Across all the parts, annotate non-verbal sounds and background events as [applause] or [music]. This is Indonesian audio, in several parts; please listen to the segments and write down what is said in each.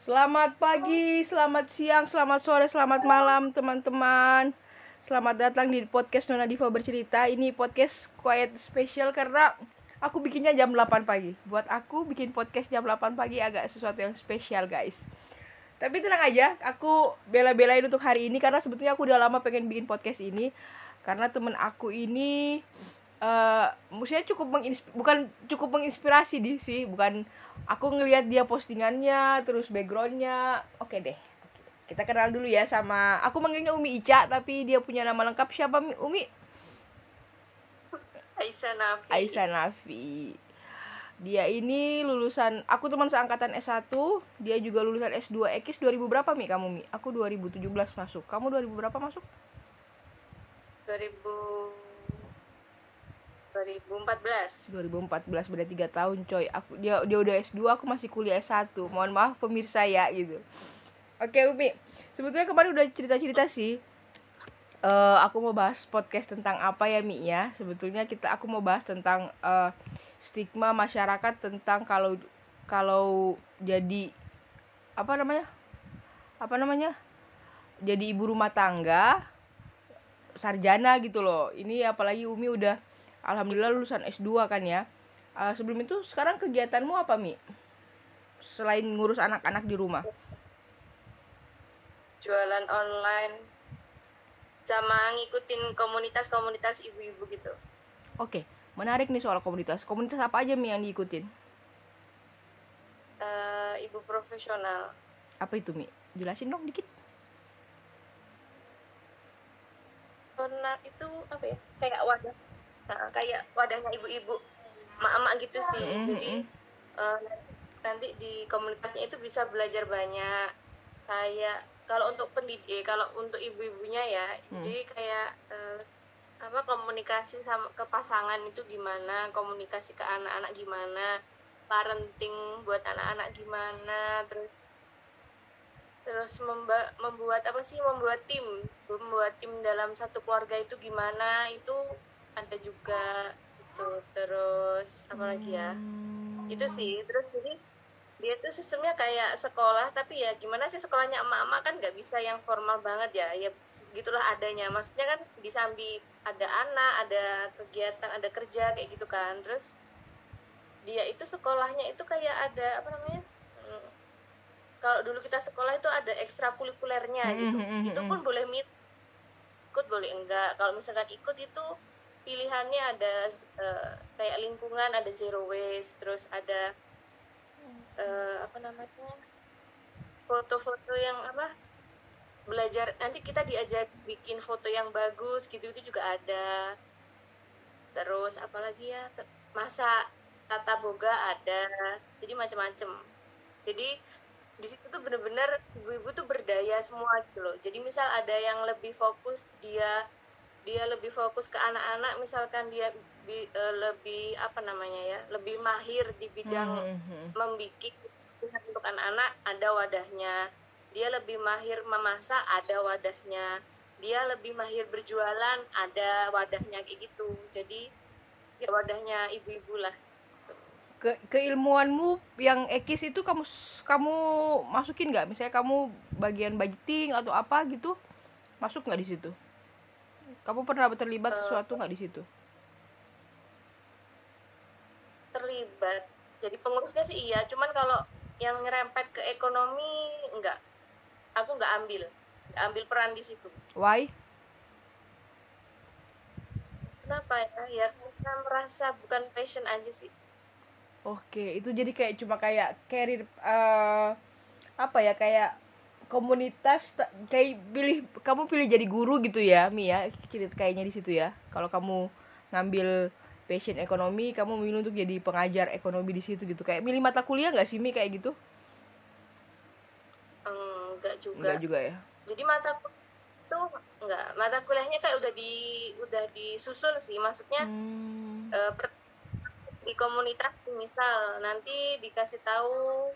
Selamat pagi, selamat siang, selamat sore, selamat malam teman-teman. Selamat datang di podcast Nona Diva Bercerita. Ini podcast quiet special karena aku bikinnya jam 8 pagi. Buat aku bikin podcast jam 8 pagi agak sesuatu yang spesial guys. Tapi tenang aja, aku bela-belain untuk hari ini Karena sebetulnya aku udah lama pengen bikin podcast ini. Karena temen aku ini uh, maksudnya cukup menginsp- bukan cukup menginspirasi di sih bukan aku ngelihat dia postingannya terus backgroundnya. Oke deh kita kenal dulu ya sama aku manggilnya Umi Ica tapi dia punya nama lengkap siapa Umi? Aisyah Nafi. Aisyah Nafi. Dia ini lulusan aku teman seangkatan S1 dia juga lulusan S2 Ekis 2000 berapa Mi kamu Mi? Aku 2017 masuk. Kamu 2000 berapa masuk? 2000 2014 2014 beda tiga tahun coy. Aku dia dia udah S2 aku masih kuliah S1 mohon maaf pemirsa ya gitu. Oke Umi sebetulnya kemarin udah cerita-cerita sih. Uh, aku mau bahas podcast tentang apa ya Mi ya? Sebetulnya kita aku mau bahas tentang uh, stigma masyarakat tentang kalau kalau jadi apa namanya? Apa namanya? Jadi ibu rumah tangga sarjana gitu loh. Ini apalagi Umi udah alhamdulillah lulusan S2 kan ya. Uh, sebelum itu sekarang kegiatanmu apa mi? Selain ngurus anak-anak di rumah. Jualan online sama ngikutin komunitas-komunitas ibu-ibu gitu. Oke menarik nih soal komunitas. Komunitas apa aja mi yang diikutin? Uh, ibu profesional. Apa itu mi? Jelasin dong dikit. Profesional itu apa ya? Kayak wadah nah, kayak wadahnya ibu-ibu mak-mak gitu sih mm -hmm. jadi uh, nanti di komunitasnya itu bisa belajar banyak kayak kalau untuk pendidik eh, kalau untuk ibu-ibunya ya mm. jadi kayak uh, apa komunikasi sama ke pasangan itu gimana komunikasi ke anak-anak gimana parenting buat anak-anak gimana terus terus memba membuat apa sih membuat tim membuat tim dalam satu keluarga itu gimana itu ada juga itu terus apa lagi ya? Hmm. itu sih terus jadi dia tuh sistemnya kayak sekolah tapi ya gimana sih sekolahnya emak-emak? Kan nggak bisa yang formal banget ya ya gitulah adanya. Maksudnya kan disambi ada anak ada kegiatan ada kerja kayak gitu kan. Terus dia itu sekolahnya itu kayak ada apa namanya hmm, kalau dulu kita sekolah itu ada ekstrakurikulernya gitu. Mm -hmm. itu pun boleh mit ikut boleh enggak? Kalau misalkan ikut itu pilihannya ada uh, kayak lingkungan ada zero waste terus ada uh, apa namanya foto-foto yang apa belajar nanti kita diajar bikin foto yang bagus gitu itu juga ada. Terus apalagi ya masa tata boga ada jadi macam-macam jadi di situ tuh bener-bener ibu-ibu tuh berdaya semua gitu loh. Jadi misal ada yang lebih fokus dia dia lebih fokus ke anak-anak misalkan dia bi, uh, lebih apa namanya ya lebih mahir di bidang mm -hmm. membikin untuk anak-anak ada wadahnya. Dia lebih mahir memasak ada wadahnya. Dia lebih mahir berjualan ada wadahnya kayak gitu. Jadi ya wadahnya ibu-ibu lah. Ke keilmuanmu yang ekis itu kamu kamu masukin nggak? Misalnya kamu bagian budgeting atau apa gitu masuk nggak di situ kamu pernah terlibat sesuatu nggak di situ? Terlibat. Jadi pengurusnya sih iya cuman kalau yang ngerempet ke ekonomi enggak aku nggak ambil. Nggak ambil peran di situ. Why? Kenapa ya? Ya karena merasa bukan passion aja sih. Oke itu jadi kayak cuma kayak career uh, apa ya kayak komunitas kayak pilih kamu pilih jadi guru gitu ya Mi ya. Kayaknya di situ ya. Kalau kamu ngambil passion ekonomi kamu memilih untuk jadi pengajar ekonomi di situ gitu. Kayak milih mata kuliah nggak sih Mi kayak gitu? Enggak juga. Enggak juga ya? Jadi mata itu enggak. Mata kuliahnya kayak udah di udah disusun sih. Maksudnya hmm. per, di komunitas misal nanti dikasih tahu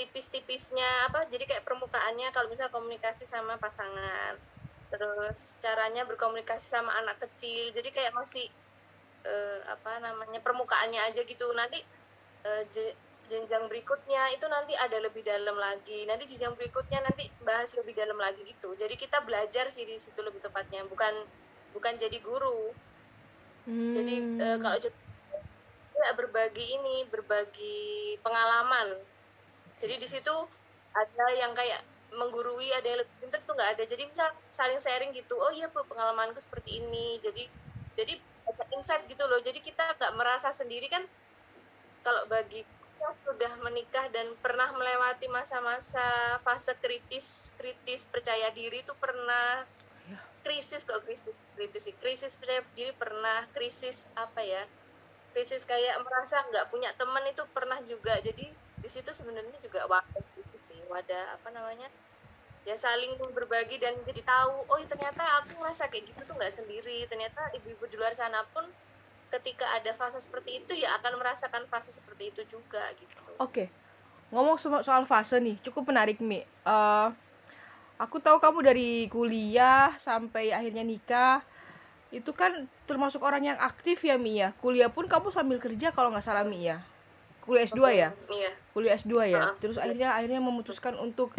tipis-tipisnya apa jadi kayak permukaannya kalau misal komunikasi sama pasangan. Terus caranya berkomunikasi sama anak kecil jadi kayak masih uh, apa namanya permukaannya aja gitu. Nanti uh, jenjang berikutnya itu nanti ada lebih dalam lagi. Nanti jenjang berikutnya nanti bahas lebih dalam lagi gitu. Jadi kita belajar sih di situ lebih tepatnya. Bukan bukan jadi guru. Hmm. jadi eh, kalau jadi ya berbagi ini berbagi pengalaman jadi di situ ada yang kayak menggurui ada yang lebih pintar tuh nggak ada. Jadi misal saling sharing gitu oh iya bu pengalamanku seperti ini. Jadi jadi ada insight gitu loh. Jadi kita nggak merasa sendiri kan kalau bagi yang sudah menikah dan pernah melewati masa-masa fase kritis kritis percaya diri itu pernah. Ya. krisis kok krisis kritis sih. Krisis percaya diri pernah krisis apa ya? Krisis kayak merasa nggak punya teman itu pernah juga. Jadi di situ sebenarnya juga wadah gitu sih wadah apa namanya ya saling berbagi dan jadi tahu oh ternyata aku ngerasa kayak gitu tuh nggak sendiri ternyata ibu-ibu di luar sana pun ketika ada fase seperti itu ya akan merasakan fase seperti itu juga gitu Oke, ngomong so- soal fase nih, cukup menarik Mi. Eh, aku tahu kamu dari kuliah sampai akhirnya nikah, itu kan termasuk orang yang aktif ya Mi ya. Kuliah pun kamu sambil kerja kalau nggak salah Mi ya. Kuliah S2 ya, iya kuliah S2 ya. Ah. Terus akhirnya akhirnya memutuskan untuk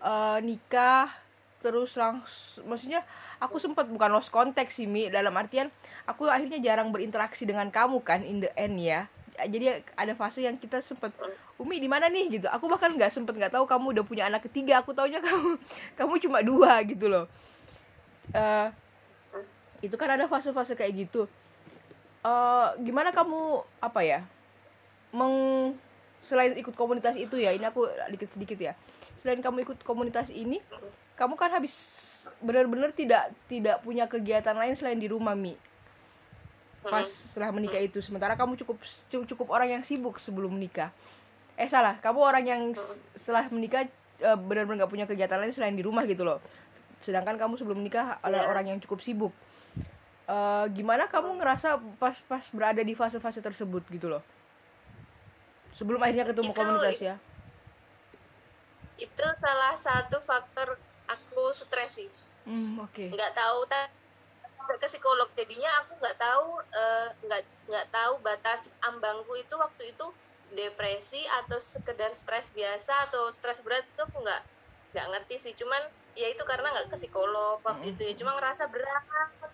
eh, nikah, terus langsung, maksudnya aku sempat bukan lost contact sih Mi, dalam artian aku akhirnya jarang berinteraksi dengan kamu kan in the end ya. Jadi ada fase yang kita sempat Umi di mana nih gitu. Aku bahkan nggak sempet nggak tahu kamu udah punya anak ketiga. Aku taunya [laughs] kamu kamu cuma dua gitu loh. Eh, itu kan ada fase-fase kayak gitu. Eh, gimana kamu apa ya? Meng selain ikut komunitas itu ya, ini aku dikit sedikit ya. Selain kamu ikut komunitas ini, kamu kan habis benar-benar tidak tidak punya kegiatan lain selain di rumah Mi. Pas setelah menikah itu. Sementara kamu cukup cukup, orang yang sibuk sebelum menikah. Eh salah. Kamu orang yang setelah menikah eh, benar-benar nggak punya kegiatan lain selain di rumah gitu loh. Sedangkan kamu sebelum menikah adalah Iya. orang yang cukup sibuk. Eh, gimana kamu ngerasa pas-pas berada di fase-fase tersebut gitu loh sebelum akhirnya ketemu Itu- komunitas ya? Itu salah satu faktor aku stres sih. Hmm oke. Nggak tahu ke psikolog. Jadinya aku nggak tahu eh, nggak nggak tahu batas ambangku itu waktu itu depresi atau sekedar stres biasa atau stres berat itu aku nggak nggak ngerti sih. Cuman ya itu karena nggak ke psikolog waktu itu ya. Cuma ngerasa berat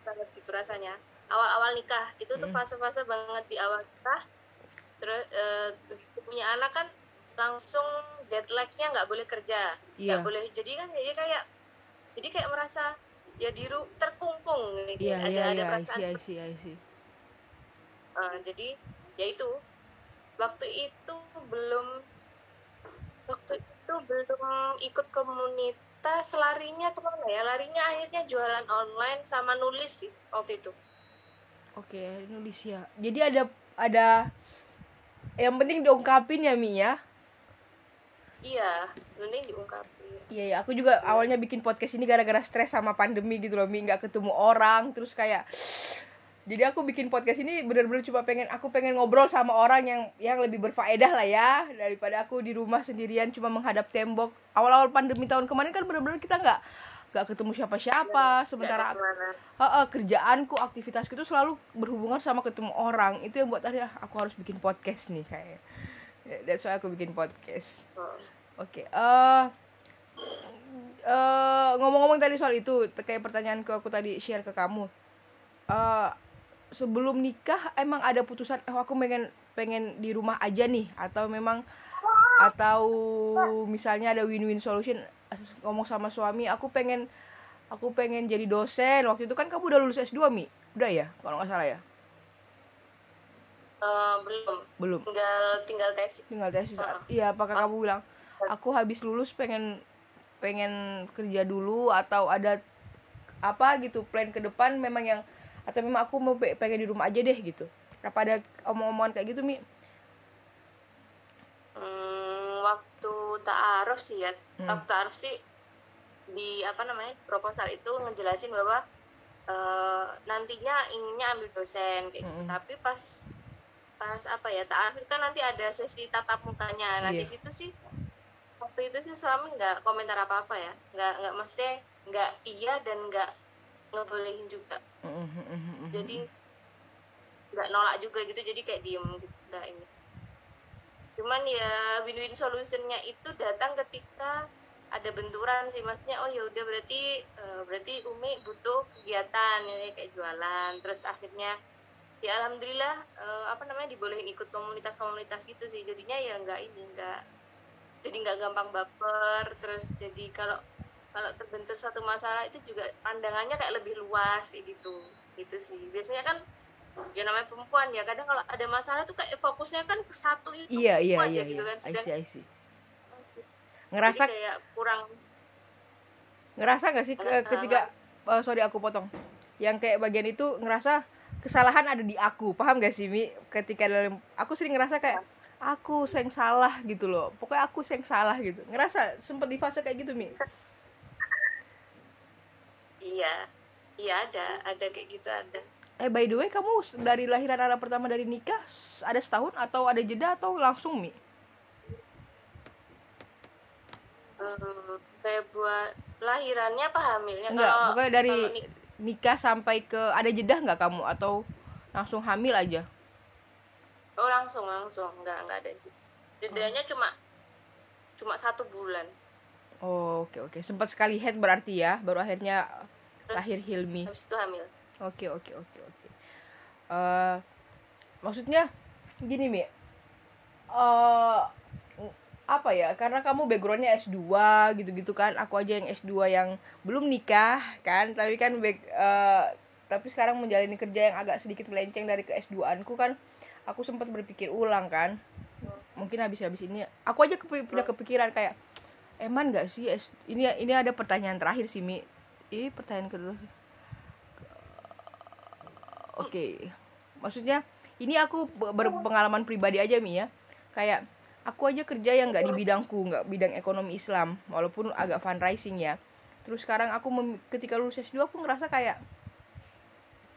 banget gitu rasanya. Awal-awal nikah itu tuh Mm. fase-fase banget di awal nikah terus begitu punya anak kan langsung jet lagnya nggak boleh kerja. Nggak boleh. Jadi kan ya kayak jadi kayak merasa ya diru terkungkung gitu. Iya ada iya ada I perasaan see I see I see. Uh, jadi ya itu. Waktu itu belum waktu itu belum ikut komunitas. Larinya ke mana ya? Larinya akhirnya jualan online sama nulis sih waktu itu. Oke, nulis ya. Jadi ada ada yang penting diungkapin ya Mi ya. iya mending diungkapin Iya ya, aku juga awalnya bikin podcast ini gara-gara stres sama pandemi gitu loh, Mi nggak ketemu orang, terus kayak jadi aku bikin podcast ini bener-bener cuma pengen aku pengen ngobrol sama orang yang yang lebih berfaedah lah ya daripada aku di rumah sendirian cuma menghadap tembok. Awal-awal pandemi tahun kemarin kan bener-bener kita nggak nggak ketemu siapa-siapa, sementara Nggak ada ke mana. Heeh, kerjaanku, aktivitasku itu selalu berhubungan sama ketemu orang. Itu yang buat tadi aku harus bikin podcast nih kayak. That's why aku bikin podcast. Oh. Oke. eh eh, ngomong-ngomong tadi soal itu, kayak pertanyaanku aku tadi share ke kamu. Eh sebelum nikah emang ada putusan oh aku pengen pengen di rumah aja nih atau memang atau misalnya ada win-win solution ngomong sama suami aku pengen aku pengen jadi dosen. Waktu itu kan kamu udah lulus S2 Mi? Udah ya kalau nggak salah ya? Eh, belum. Belum. Tinggal tinggal tes tinggal tes Heeh. iya apakah kamu bilang aku habis lulus pengen pengen kerja dulu atau ada apa gitu plan ke depan memang yang atau memang aku mau pe- pengen di rumah aja deh gitu. Apa ada omong-omongan kayak gitu mi Hmm, waktu ta'aruf sih ya Hmm. ta'aruf sih di apa namanya proposal itu ngejelasin bahwa eh, nantinya inginnya ambil dosen kayak gitu. Mm-mm. tapi pas pas apa ya ta'aruf kan nanti ada sesi tatap mukanya nah di Iya. situ sih waktu itu sih suami nggak komentar apa apa ya nggak nggak maksudnya nggak iya dan nggak ngebolehin juga jadi nggak nolak juga gitu jadi kayak diem gitu nggak ini cuman ya win-win solutionnya itu datang ketika ada benturan sih maksudnya oh ya udah berarti uh, berarti Umi butuh kegiatan ya, kayak jualan terus akhirnya ya alhamdulillah uh, apa namanya dibolehin ikut komunitas-komunitas gitu sih jadinya ya nggak ini nggak jadi nggak gampang baper terus jadi kalau kalau terbentur satu masalah itu juga pandangannya kayak lebih luas kayak gitu gitu sih. Biasanya kan ya namanya perempuan ya kadang kalau ada masalah tuh kayak fokusnya kan ke satu itu iya iya iya, gitu iya. kan Sedang, I see, I see. ngerasa kayak kurang ngerasa nggak sih ketika uh, sorry aku potong. Yang kayak bagian itu ngerasa kesalahan ada di aku paham gak sih mi? Ketika dalam aku sering ngerasa kayak aku yang salah gitu loh. Pokoknya aku yang salah gitu. Ngerasa sempet di fase kayak gitu mi? Iya iya ada ada kayak gitu ada eh by the way kamu dari lahiran anak pertama dari nikah ada setahun atau ada jeda atau langsung mi? Hmm, saya buat lahirannya apa hamilnya? Enggak kalau, pokoknya dari nik nikah sampai ke ada jeda nggak kamu? Atau langsung hamil aja? Oh langsung langsung. Nggak nggak ada jedanya hmm. cuma cuma satu bulan. Oh oke okay, oke. Okay. sempat sekali head berarti ya baru akhirnya Terus, lahir Hilmi. habis itu hamil oke oke oke oke. Eh, maksudnya gini mi. Uh, apa ya karena kamu backgroundnya S2 gitu-gitu kan aku aja yang S2 yang belum nikah kan tapi kan back, uh, tapi sekarang menjalani kerja yang agak sedikit melenceng dari ke S2 anku kan aku sempat berpikir ulang kan mungkin habis-habis ini aku aja punya kepikiran kayak eman gak sih ini ini ada pertanyaan terakhir sih mi. Ini pertanyaan kedua oke. Okay. maksudnya ini aku berpengalaman pribadi aja mi ya. Kayak aku aja kerja yang nggak di bidangku nggak bidang ekonomi Islam walaupun agak fundraising ya. Terus sekarang aku ketika lulus S2 aku ngerasa kayak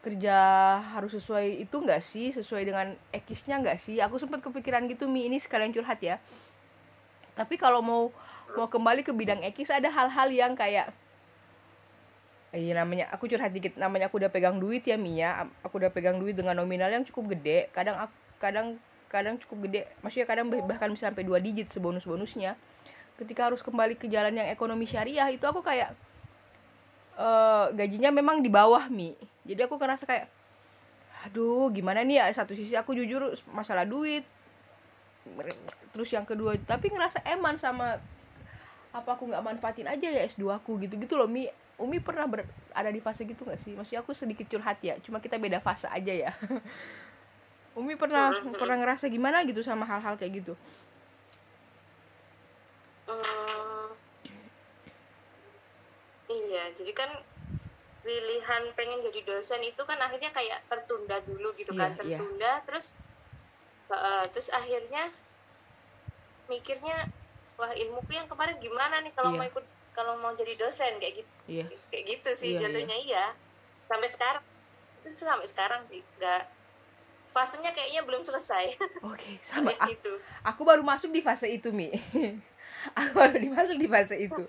kerja harus sesuai itu nggak sih? Sesuai dengan ekisnya nggak sih? Aku sempat kepikiran gitu mi. Ini sekalian curhat ya. Tapi kalau mau mau kembali ke bidang ekis ada hal-hal yang kayak Iya namanya aku curhat dikit. Namanya aku udah pegang duit ya Mia. Aku udah pegang duit dengan nominal yang cukup gede. Kadang aku, kadang kadang cukup gede. Maksudnya kadang bahkan bisa sampai dua digit sebonus bonusnya ketika harus kembali ke jalan yang ekonomi syariah itu aku kayak uh, gajinya memang di bawah mi. Jadi aku ngerasa kayak aduh gimana nih ya? Satu sisi aku jujur masalah duit. Terus yang kedua tapi ngerasa eman sama apa aku nggak manfaatin aja ya S2 aku gitu gitu loh mi Umi pernah ber, ada di fase gitu gak sih maksudnya aku sedikit curhat ya cuma kita beda fase aja ya [laughs] Umi pernah pernah ngerasa gimana gitu sama hal-hal kayak gitu hmm, iya jadi kan pilihan pengen jadi dosen itu kan akhirnya kayak tertunda dulu gitu yeah, kan iya. tertunda yeah. terus uh, terus akhirnya mikirnya wah ilmuku yang kemarin gimana nih kalau yeah. mau ikut kalau mau jadi dosen kayak gitu. Yeah. kayak gitu sih yeah, jatuhnya yeah. iya. Sampai sekarang itu sampai sekarang sih nggak fasenya kayaknya belum selesai. [laughs] Oke okay, sama gitu. aku baru masuk di fase itu mi. [laughs] Aku baru dimasuk di fase itu.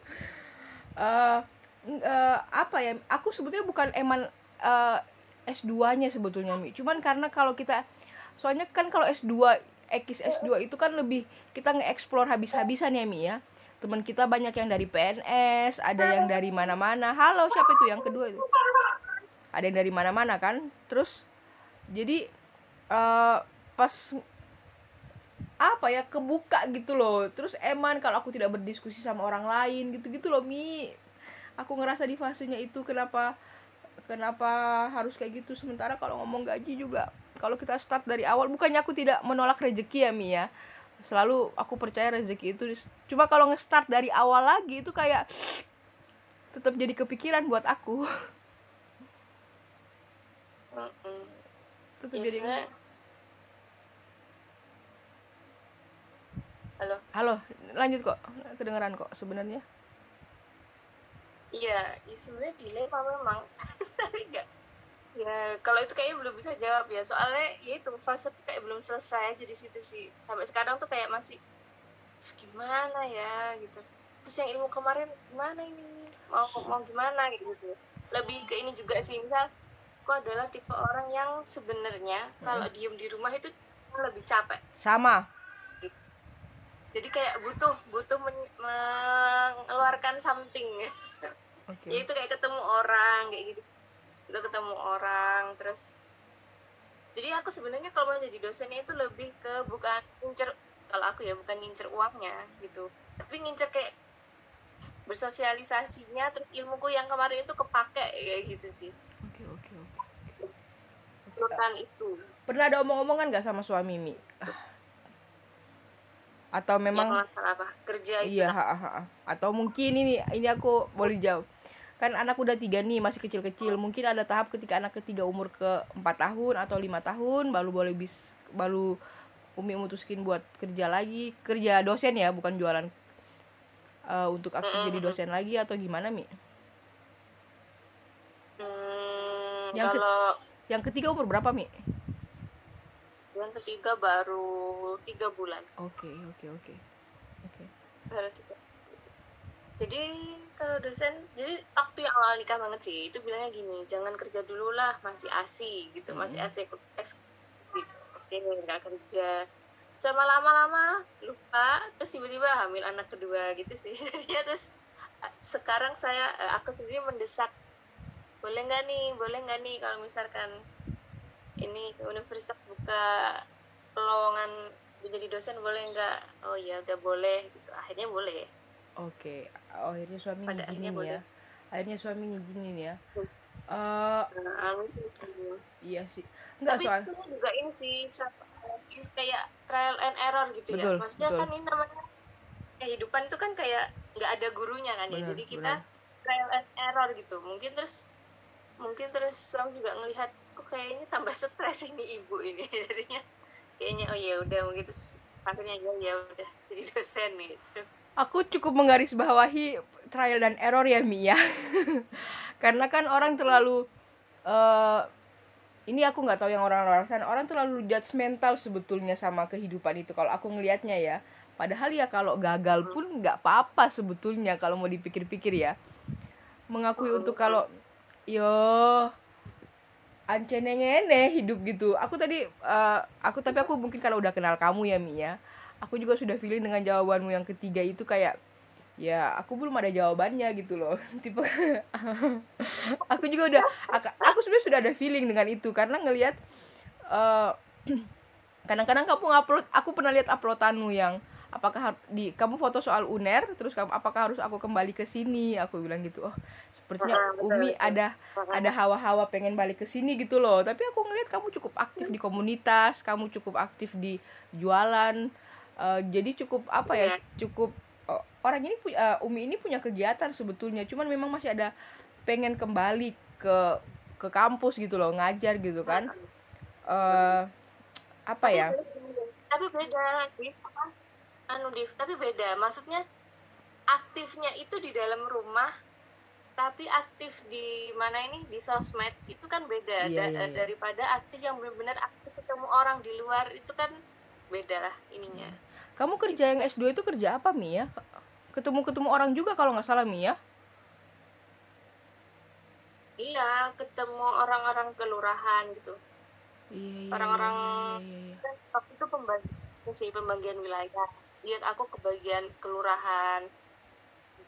Uh, uh, apa ya aku sebetulnya bukan eman uh, eh, S2-nya sebetulnya Mi. Cuman karena kalau kita soalnya kan kalau S2 X S2 itu kan lebih kita nge-explore habis-habisan ya Mi ya teman kita banyak yang dari PNS ada yang dari mana-mana. Halo siapa itu? Yang kedua itu. Ada yang dari mana-mana kan? Terus jadi uh, pas apa ya kebuka gitu loh. Terus eman kalau aku tidak berdiskusi sama orang lain gitu gitu loh mi. Aku ngerasa di fasenya itu kenapa kenapa harus kayak gitu. Sementara kalau ngomong gaji juga kalau kita start dari awal bukannya aku tidak menolak rezeki ya Mi ya selalu aku percaya rezeki itu cuma kalau nge-start dari awal lagi itu kayak tetap jadi kepikiran buat aku. Tetap ya, jadi halo? Halo lanjut kok. Kedengeran kok sebenarnya. Iya ya sebenarnya dilema memang? [laughs] Tapi enggak ya kalau itu kayaknya belum bisa jawab ya. Soalnya ya itu fase kayak belum selesai aja di situ sih. Sampai sekarang tuh kayak masih terus gimana ya? gitu. Terus yang ilmu kemarin gimana ini? Mau mau gimana? gitu. Lebih ke ini juga sih. Misal aku adalah tipe orang yang sebenarnya kalau diem di rumah itu lebih capek. Sama. Jadi kayak butuh butuh men- mengeluarkan something. Oke. Ya itu kayak ketemu orang kayak gitu kita ketemu orang terus jadi aku sebenarnya kalau mau jadi dosennya itu lebih ke bukan ngincer kalau aku ya bukan ngincer uangnya gitu tapi ngincer kayak bersosialisasinya terus ilmuku yang kemarin itu kepake kayak gitu sih. Oke oke oke. Urutan itu. Pernah ada omong-omongan nggak sama suami mi? Atau memang yang masalah apa kerja itu Iya, ha, ha, ha. atau mungkin ini ini aku boleh jawab. Kan anak udah tiga nih masih kecil-kecil. Mungkin ada tahap ketika anak ketiga umur ke empat tahun atau lima tahun baru boleh bis baru Umi mutuskin buat kerja lagi, kerja dosen ya, bukan jualan Eh, untuk aktif jadi dosen lagi atau gimana mi? Hmm, Yang ke- kalau Yang ketiga umur berapa mi? yang ketiga baru tiga bulan Oke oke oke oke. baru tiga jadi kalau dosen. Jadi waktu yang awal nikah banget sih. Itu bilangnya gini jangan kerja dulu lah masih asi gitu masih asi gitu. Oke nggak kerja. Sama lama-lama lupa terus tiba-tiba hamil anak kedua gitu sih. [laughs] Ya terus sekarang saya eh, aku sendiri mendesak boleh nggak nih boleh nggak nih kalau misalkan ini universitas buka lowongan menjadi dosen boleh nggak? Oh ya udah boleh gitu. Akhirnya boleh Oke, oh, akhirnya suami Pada akhirnya ngizinin boleh. ya. Akhirnya suami ngizinin ya. Eh, Nah, gitu. iya sih. Enggak tapi soal. itu juga ini sih ini kayak trial and error gitu Betul, ya maksudnya betul. kan ini namanya kehidupan itu kan kayak nggak ada gurunya kan ya Benar, jadi kita trial and error gitu mungkin terus mungkin terus orang juga ngelihat kok kayaknya tambah stres ini ibu ini [laughs] jadinya kayaknya oh ya udah mungkin terus akhirnya ya ya udah jadi dosen gitu Aku cukup menggarisbawahi trial dan error ya Mi ya. [laughs] Karena kan orang terlalu eh ini aku nggak tahu yang orang luar sana. Orang terlalu judgmental sebetulnya sama kehidupan itu kalau aku ngelihatnya ya. Padahal ya kalau gagal pun nggak apa-apa sebetulnya kalau mau dipikir-pikir ya. Mengakui untuk kalau yo ancenengene hidup gitu. Aku tadi eh, aku tapi aku mungkin kalau udah kenal kamu ya Mi ya. Aku juga sudah feeling dengan jawabanmu yang ketiga itu kayak ya aku belum ada jawabannya gitu loh. [laughs] Tipe [laughs] aku juga udah aku, aku sebenarnya sudah ada feeling dengan itu karena ngelihat eh, [clears throat] kadang-kadang kamu upload aku pernah lihat uploadanmu yang apakah di kamu foto soal uner terus kamu apakah harus aku kembali ke sini? Aku bilang gitu oh sepertinya Umi ada ada hawa-hawa pengen balik ke sini gitu loh. Tapi aku ngelihat kamu cukup aktif di komunitas kamu cukup aktif di jualan Eh, jadi cukup apa ya cukup oh, orang ini pu- eh, Umi ini punya kegiatan sebetulnya. Cuman memang masih ada pengen kembali ke ke kampus gitu loh ngajar gitu kan. Eh apa ya? tapi beda Div. apa? Anu Div, tapi beda. Maksudnya aktifnya itu di dalam rumah tapi aktif di mana ini? Di sosmed. Itu kan beda. Iya, Da- iya, iya. daripada aktif yang benar-benar aktif ketemu orang di luar itu kan beda lah ininya kamu kerja yang S2 itu kerja apa Mi ya ketemu ketemu orang juga kalau nggak salah Mi ya iya ketemu orang-orang kelurahan gitu. Iya, iya, Orang-orang iya, iya, iya. kan waktu itu pembagian sih pembagian wilayah. Lihat aku ke bagian kelurahan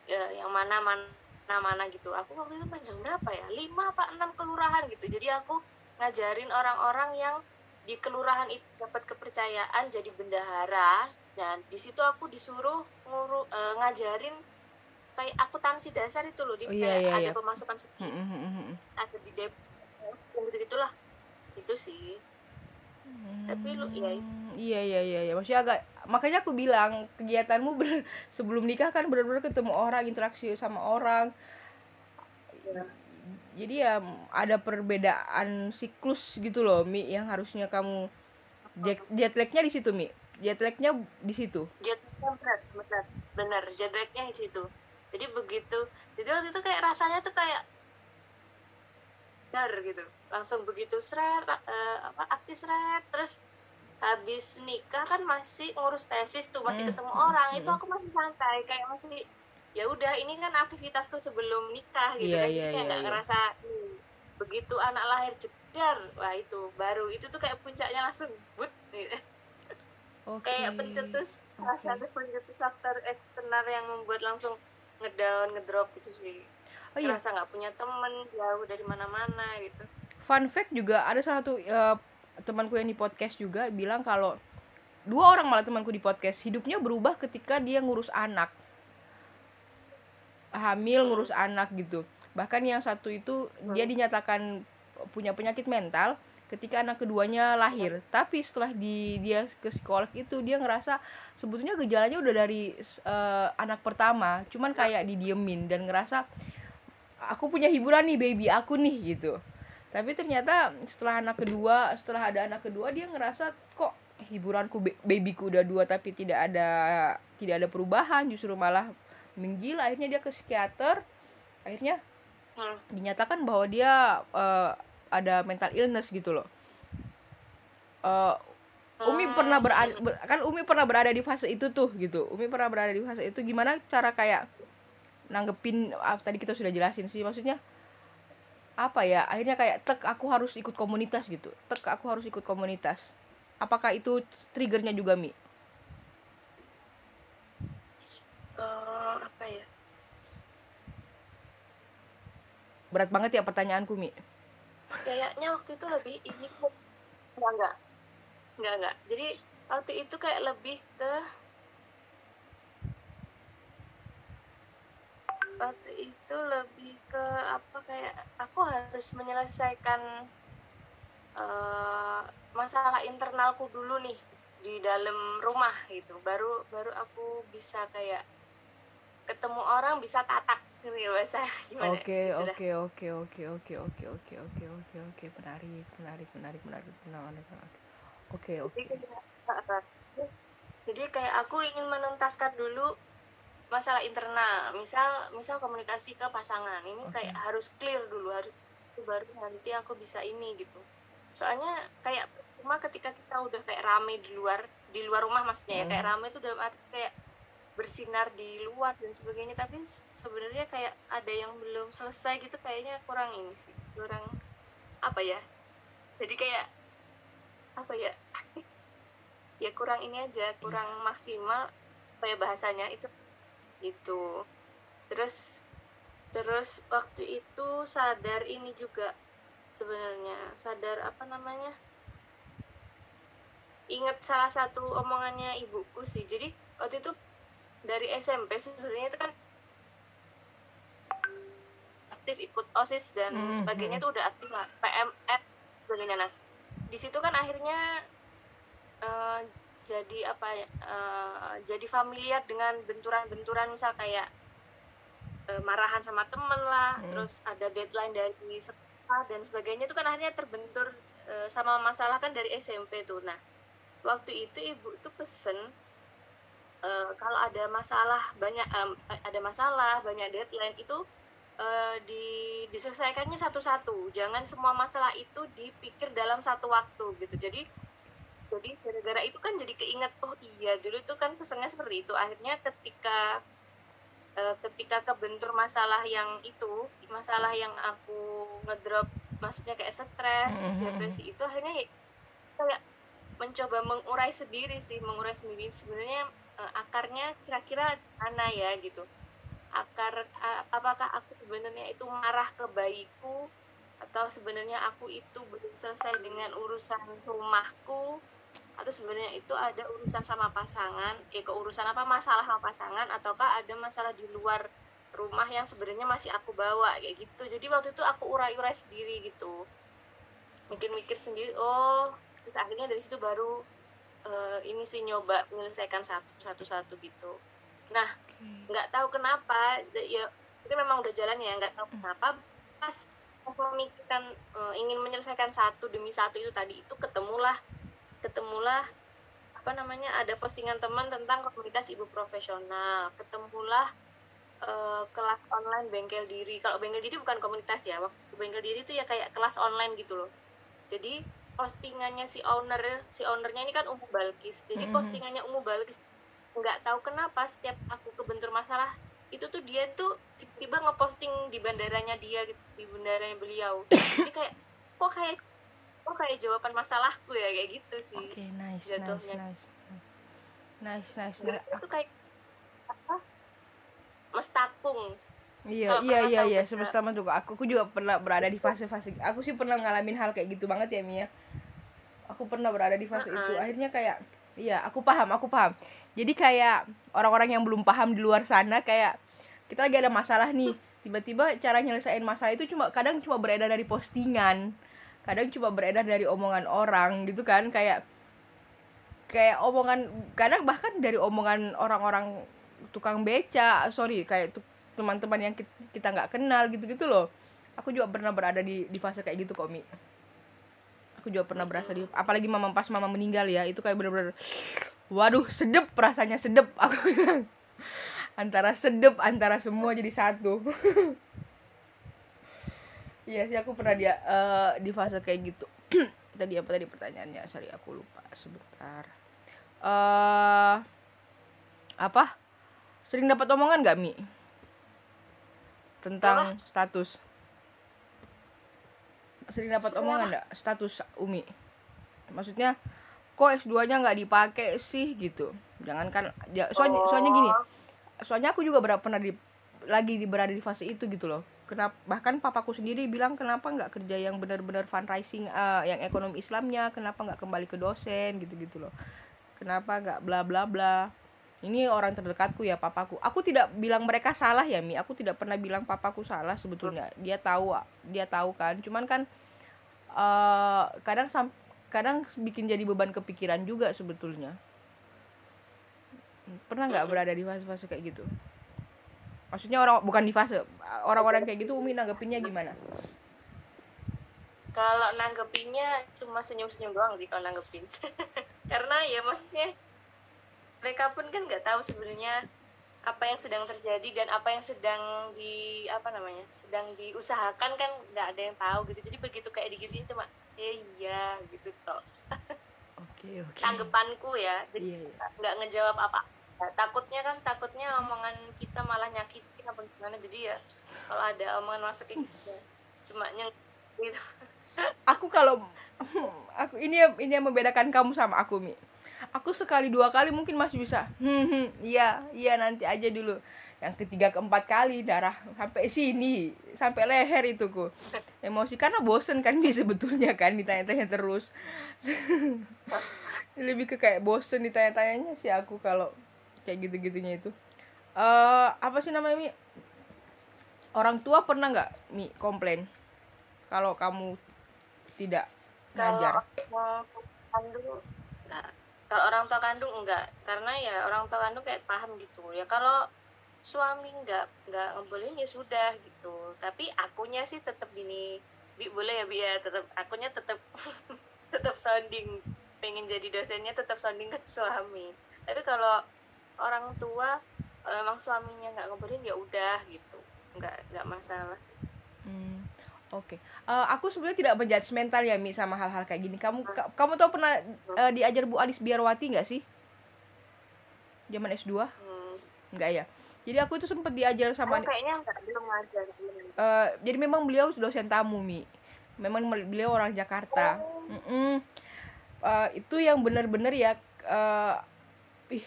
ya, yang mana mana mana gitu. Aku waktu itu panjang berapa ya? Lima apa enam kelurahan gitu. Jadi aku ngajarin orang-orang yang di kelurahan itu dapat kepercayaan jadi bendahara dan di situ aku disuruh nguru, eh, ngajarin kayak akuntansi dasar itu loh di Oh, iya, iya, ada iya. pemasukan Hmm, sekian hmm, ada di dep gitu gitulah itu sih. Tapi lu- ya itu. Iya iya iya iya. Maksudnya agak makanya aku bilang kegiatanmu [laughs] bener, sebelum nikah kan benar-benar ketemu orang interaksi sama orang. Iya. jadi ya ada perbedaan siklus gitu loh mi yang harusnya kamu jet, jet lagnya di situ mi jet lagnya di situ? Jetnya benar benar benar jetnya di situ. Jadi begitu. Jadi waktu itu kayak rasanya tuh kayak dar gitu. Langsung begitu seret eh, apa aktif seret terus habis nikah kan masih ngurus tesis tuh masih Hmm, ketemu orang. Hmm. itu aku masih santai kayak masih ya udah ini kan aktivitasku sebelum nikah gitu Iya, kan. jadi iya, kayak iya, nggak iya. ngerasa "Hmm, begitu anak lahir jedar. Wah itu baru. Itu tuh kayak puncaknya langsung but gitu. Oke. kayak pencetus salah Oke. satu pencetus faktor eksternal yang membuat langsung ngedown ngedrop gitu sih. Oh iya, merasa nggak punya temen jauh dari mana-mana gitu. Fun fact juga ada salah satu eh, temanku yang di podcast juga bilang kalau dua orang malah temanku di podcast hidupnya berubah ketika dia ngurus anak. Hamil ngurus anak gitu. Bahkan yang satu itu dia dinyatakan punya penyakit mental ketika anak keduanya lahir. Tapi setelah di dia ke psikolog itu dia ngerasa sebetulnya gejalanya udah dari eh, anak pertama. Cuman kayak didiemin dan ngerasa aku punya hiburan nih baby aku nih gitu. Tapi ternyata setelah anak kedua setelah ada anak kedua dia ngerasa kok hiburanku ba- babyku udah dua tapi tidak ada tidak ada perubahan. Justru malah menggila. Akhirnya dia ke psikiater. Akhirnya Hmm. dinyatakan bahwa dia eh, ada mental illness gitu loh. Eh, Umi Hmm. pernah berada ber- kan Umi pernah berada di fase itu tuh gitu. Umi pernah berada di fase itu. Gimana cara kayak nanggepin ah, tadi kita sudah jelasin sih. Maksudnya apa ya akhirnya kayak tek aku harus ikut komunitas gitu. Tek aku harus ikut komunitas. Apakah itu triggernya juga Mi? Eh, apa ya? Berat banget ya pertanyaanku Mi kayaknya waktu itu lebih ini. Enggak enggak. Enggak enggak. Jadi waktu itu kayak lebih ke waktu itu lebih ke apa kayak aku harus menyelesaikan eh, masalah internalku dulu nih di dalam rumah gitu. Baru baru aku bisa kayak ketemu orang bisa tatak [laughs] gimana Oke, gitu oke, oke, oke, oke, oke, oke, oke, oke, oke, menarik, menarik, menarik, menarik, menarik. Oke, oke. jadi kayak, aku ingin menuntaskan dulu masalah internal misal misal komunikasi ke pasangan ini Oke. kayak harus clear dulu harus baru nanti aku bisa ini gitu soalnya kayak cuma ketika kita udah kayak rame di luar di luar rumah maksudnya ya kayak Hmm. rame itu dalam arti kayak bersinar di luar dan sebagainya. Tapi sebenarnya kayak ada yang belum selesai gitu kayaknya kurang ini sih. Kurang apa ya? Jadi kayak apa ya? [laughs] Ya kurang ini aja kurang maksimal ya bahasanya itu. Itu terus terus waktu itu sadar ini juga sebenarnya. Sadar apa namanya? Ingat salah satu omongannya ibuku sih. Jadi waktu itu dari SMP sebenarnya itu kan aktif ikut osis dan Mhm. sebagainya itu udah aktif lah PMR sebagainya nah di situ kan akhirnya eh, jadi apa eh, jadi familiar dengan benturan-benturan misal kayak eh, marahan sama temen lah Hmm. terus ada deadline dari sekolah dan sebagainya itu kan akhirnya terbentur eh, sama masalah kan dari SMP tuh nah waktu itu ibu itu pesen eh, kalau ada masalah banyak em, ada masalah banyak deadline itu eh, di diselesaikannya satu-satu. Jangan semua masalah itu dipikir dalam satu waktu gitu. Jadi jadi gara-gara itu kan jadi keinget oh iya dulu itu kan pesannya seperti itu. Akhirnya ketika eh, ketika kebentur masalah yang itu masalah yang aku ngedrop maksudnya kayak stres Mhm. depresi itu akhirnya ya kayak mencoba mengurai sendiri sih mengurai sendiri. Sebenarnya eh, akarnya kira-kira mana ya gitu. Akar a- apakah aku sebenarnya itu marah ke bayiku atau sebenarnya aku itu belum selesai dengan urusan rumahku atau sebenarnya itu ada urusan sama pasangan eh keurusan apa masalah sama pasangan ataukah ada masalah di luar rumah yang sebenarnya masih aku bawa kayak gitu. Jadi waktu itu aku urai-urai sendiri gitu. Mikir-mikir sendiri oh terus akhirnya dari situ baru eh, ini sih nyoba menyelesaikan satu satu satu gitu. Nah nggak tahu kenapa ya itu memang udah jalan ya nggak tahu kenapa pas memikirkan eh, ingin menyelesaikan satu demi satu itu tadi itu ketemulah ketemulah apa namanya ada postingan teman tentang komunitas ibu profesional. Ketemulah eh, kelas online bengkel diri. Kalau bengkel diri bukan komunitas ya waktu bengkel diri itu ya kayak kelas online gitu loh. Jadi postingannya si owner si ownernya ini kan Umu Balkis jadi Mhm. postingannya Umu Balkis nggak tahu kenapa setiap aku kebentur masalah itu tuh dia tuh tiba-tiba ngeposting di bandaranya dia gitu, di bandaranya beliau jadi kayak kok kayak kok kayak jawaban masalahku ya kayak gitu sih Oke, nice, nice, Jatuhnya. nice. nice nice, nice. itu kayak apa mestakung Iya, iya, iya, iya, semesta juga. Aku, aku juga pernah berada di fase-fase. Aku sih pernah ngalamin hal kayak gitu banget ya Mia. Aku pernah berada di fase uh -uh. itu. Akhirnya kayak, iya, aku paham, aku paham. Jadi kayak orang-orang yang belum paham di luar sana kayak kita lagi ada masalah nih. Tiba-tiba cara nyelesain masalah itu cuma kadang cuma beredar dari postingan. Kadang cuma beredar dari omongan orang gitu kan kayak kayak omongan kadang bahkan dari omongan orang-orang tukang beca sorry kayak teman-teman yang kita nggak kenal gitu-gitu loh. Aku juga pernah berada di di fase kayak gitu kok mi. Aku juga pernah berasa di apalagi mama pas mama meninggal ya itu kayak bener-bener waduh sedep rasanya sedep. [laughs] Aku bilang antara sedep antara semua jadi satu. [laughs] Iya sih aku pernah dia uh, di fase kayak gitu. [clears throat] Tadi apa tadi pertanyaannya? Sorry aku lupa sebentar. Uh, apa? Sering dapat omongan gak mi tentang Apa? status. Sering dapat omongan enggak status Umi. Maksudnya kok S2 nya nggak dipakai sih gitu. Jangankan ya, soalnya oh. soalnya gini. Soalnya aku juga berapa pernah di lagi di berada di fase itu gitu loh. Kenapa bahkan papaku sendiri bilang kenapa nggak kerja yang benar-benar fundraising uh, yang ekonomi Islamnya? Kenapa nggak kembali ke dosen? Gitu gitu loh. Kenapa nggak bla bla bla ini orang terdekatku ya papaku. Aku tidak bilang mereka salah ya mi. Aku tidak pernah bilang papaku salah sebetulnya. Dia tahu dia tahu kan. Cuman kan uh, kadang kadang bikin jadi beban kepikiran juga sebetulnya. Pernah nggak berada di fase-fase kayak gitu? Maksudnya orang bukan di fase orang-orang kayak gitu umi nanggepinnya gimana? Kalau nanggepinnya cuma senyum-senyum doang sih kalau nanggepin. [laughs] Karena ya maksudnya mereka pun kan nggak tahu sebenarnya apa yang sedang terjadi dan apa yang sedang di apa namanya sedang diusahakan kan nggak ada yang tahu gitu. Jadi begitu kayak digituin cuma eh, iya gitu toh. Oke oke. Tanggapanku ya jadi yeah, yeah. nggak ngejawab apa ya, takutnya kan takutnya omongan kita malah nyakitin apa gimana. Jadi ya kalau ada omongan masuk gitu cuma nyeng gitu. Aku kalau aku ini ini yang membedakan kamu sama aku mi aku sekali dua kali mungkin masih bisa. Hmm, hmm. Iya iya nanti aja dulu. Yang ketiga keempat kali darah sampai sini sampai leher itu ku. Emosi karena bosen kan bisa sebetulnya kan ditanya-tanya terus. [laughs] Lebih ke kayak bosen ditanya-tanyanya sih aku kalau kayak gitu-gitunya itu. Uh, apa sih namanya mi? Orang tua pernah nggak mi komplain? Kalau kamu tidak ngajar. kalau kalau orang tua kandung enggak. Karena ya orang tua kandung kayak paham gitu. Ya kalau suami enggak enggak ngebolehin ya sudah gitu. Tapi akunya sih tetap gini. Bi boleh ya bi ya? Tetap akunya tetap [laughs] tetap sounding. Pengen jadi dosennya tetap sounding ke suami. Tapi kalau orang tua kalau memang suaminya nggak ngebolehin ya udah gitu. Nggak nggak masalah. Oke, okay. uh, eh, aku sebenarnya tidak menjudgmental ya mi sama hal-hal kayak gini. Kamu ka, kamu tahu pernah uh, diajar Bu Anis Biarwati nggak sih? Zaman S2? Hmm. Nggak ya. Jadi aku itu sempat diajar sama. Oh, kayaknya enggak, belum ngajar. Uh, jadi memang beliau dosen tamu mi. Memang beliau orang Jakarta. Oh. Mm -mm. Uh, itu yang benar-benar ya. Uh, ih,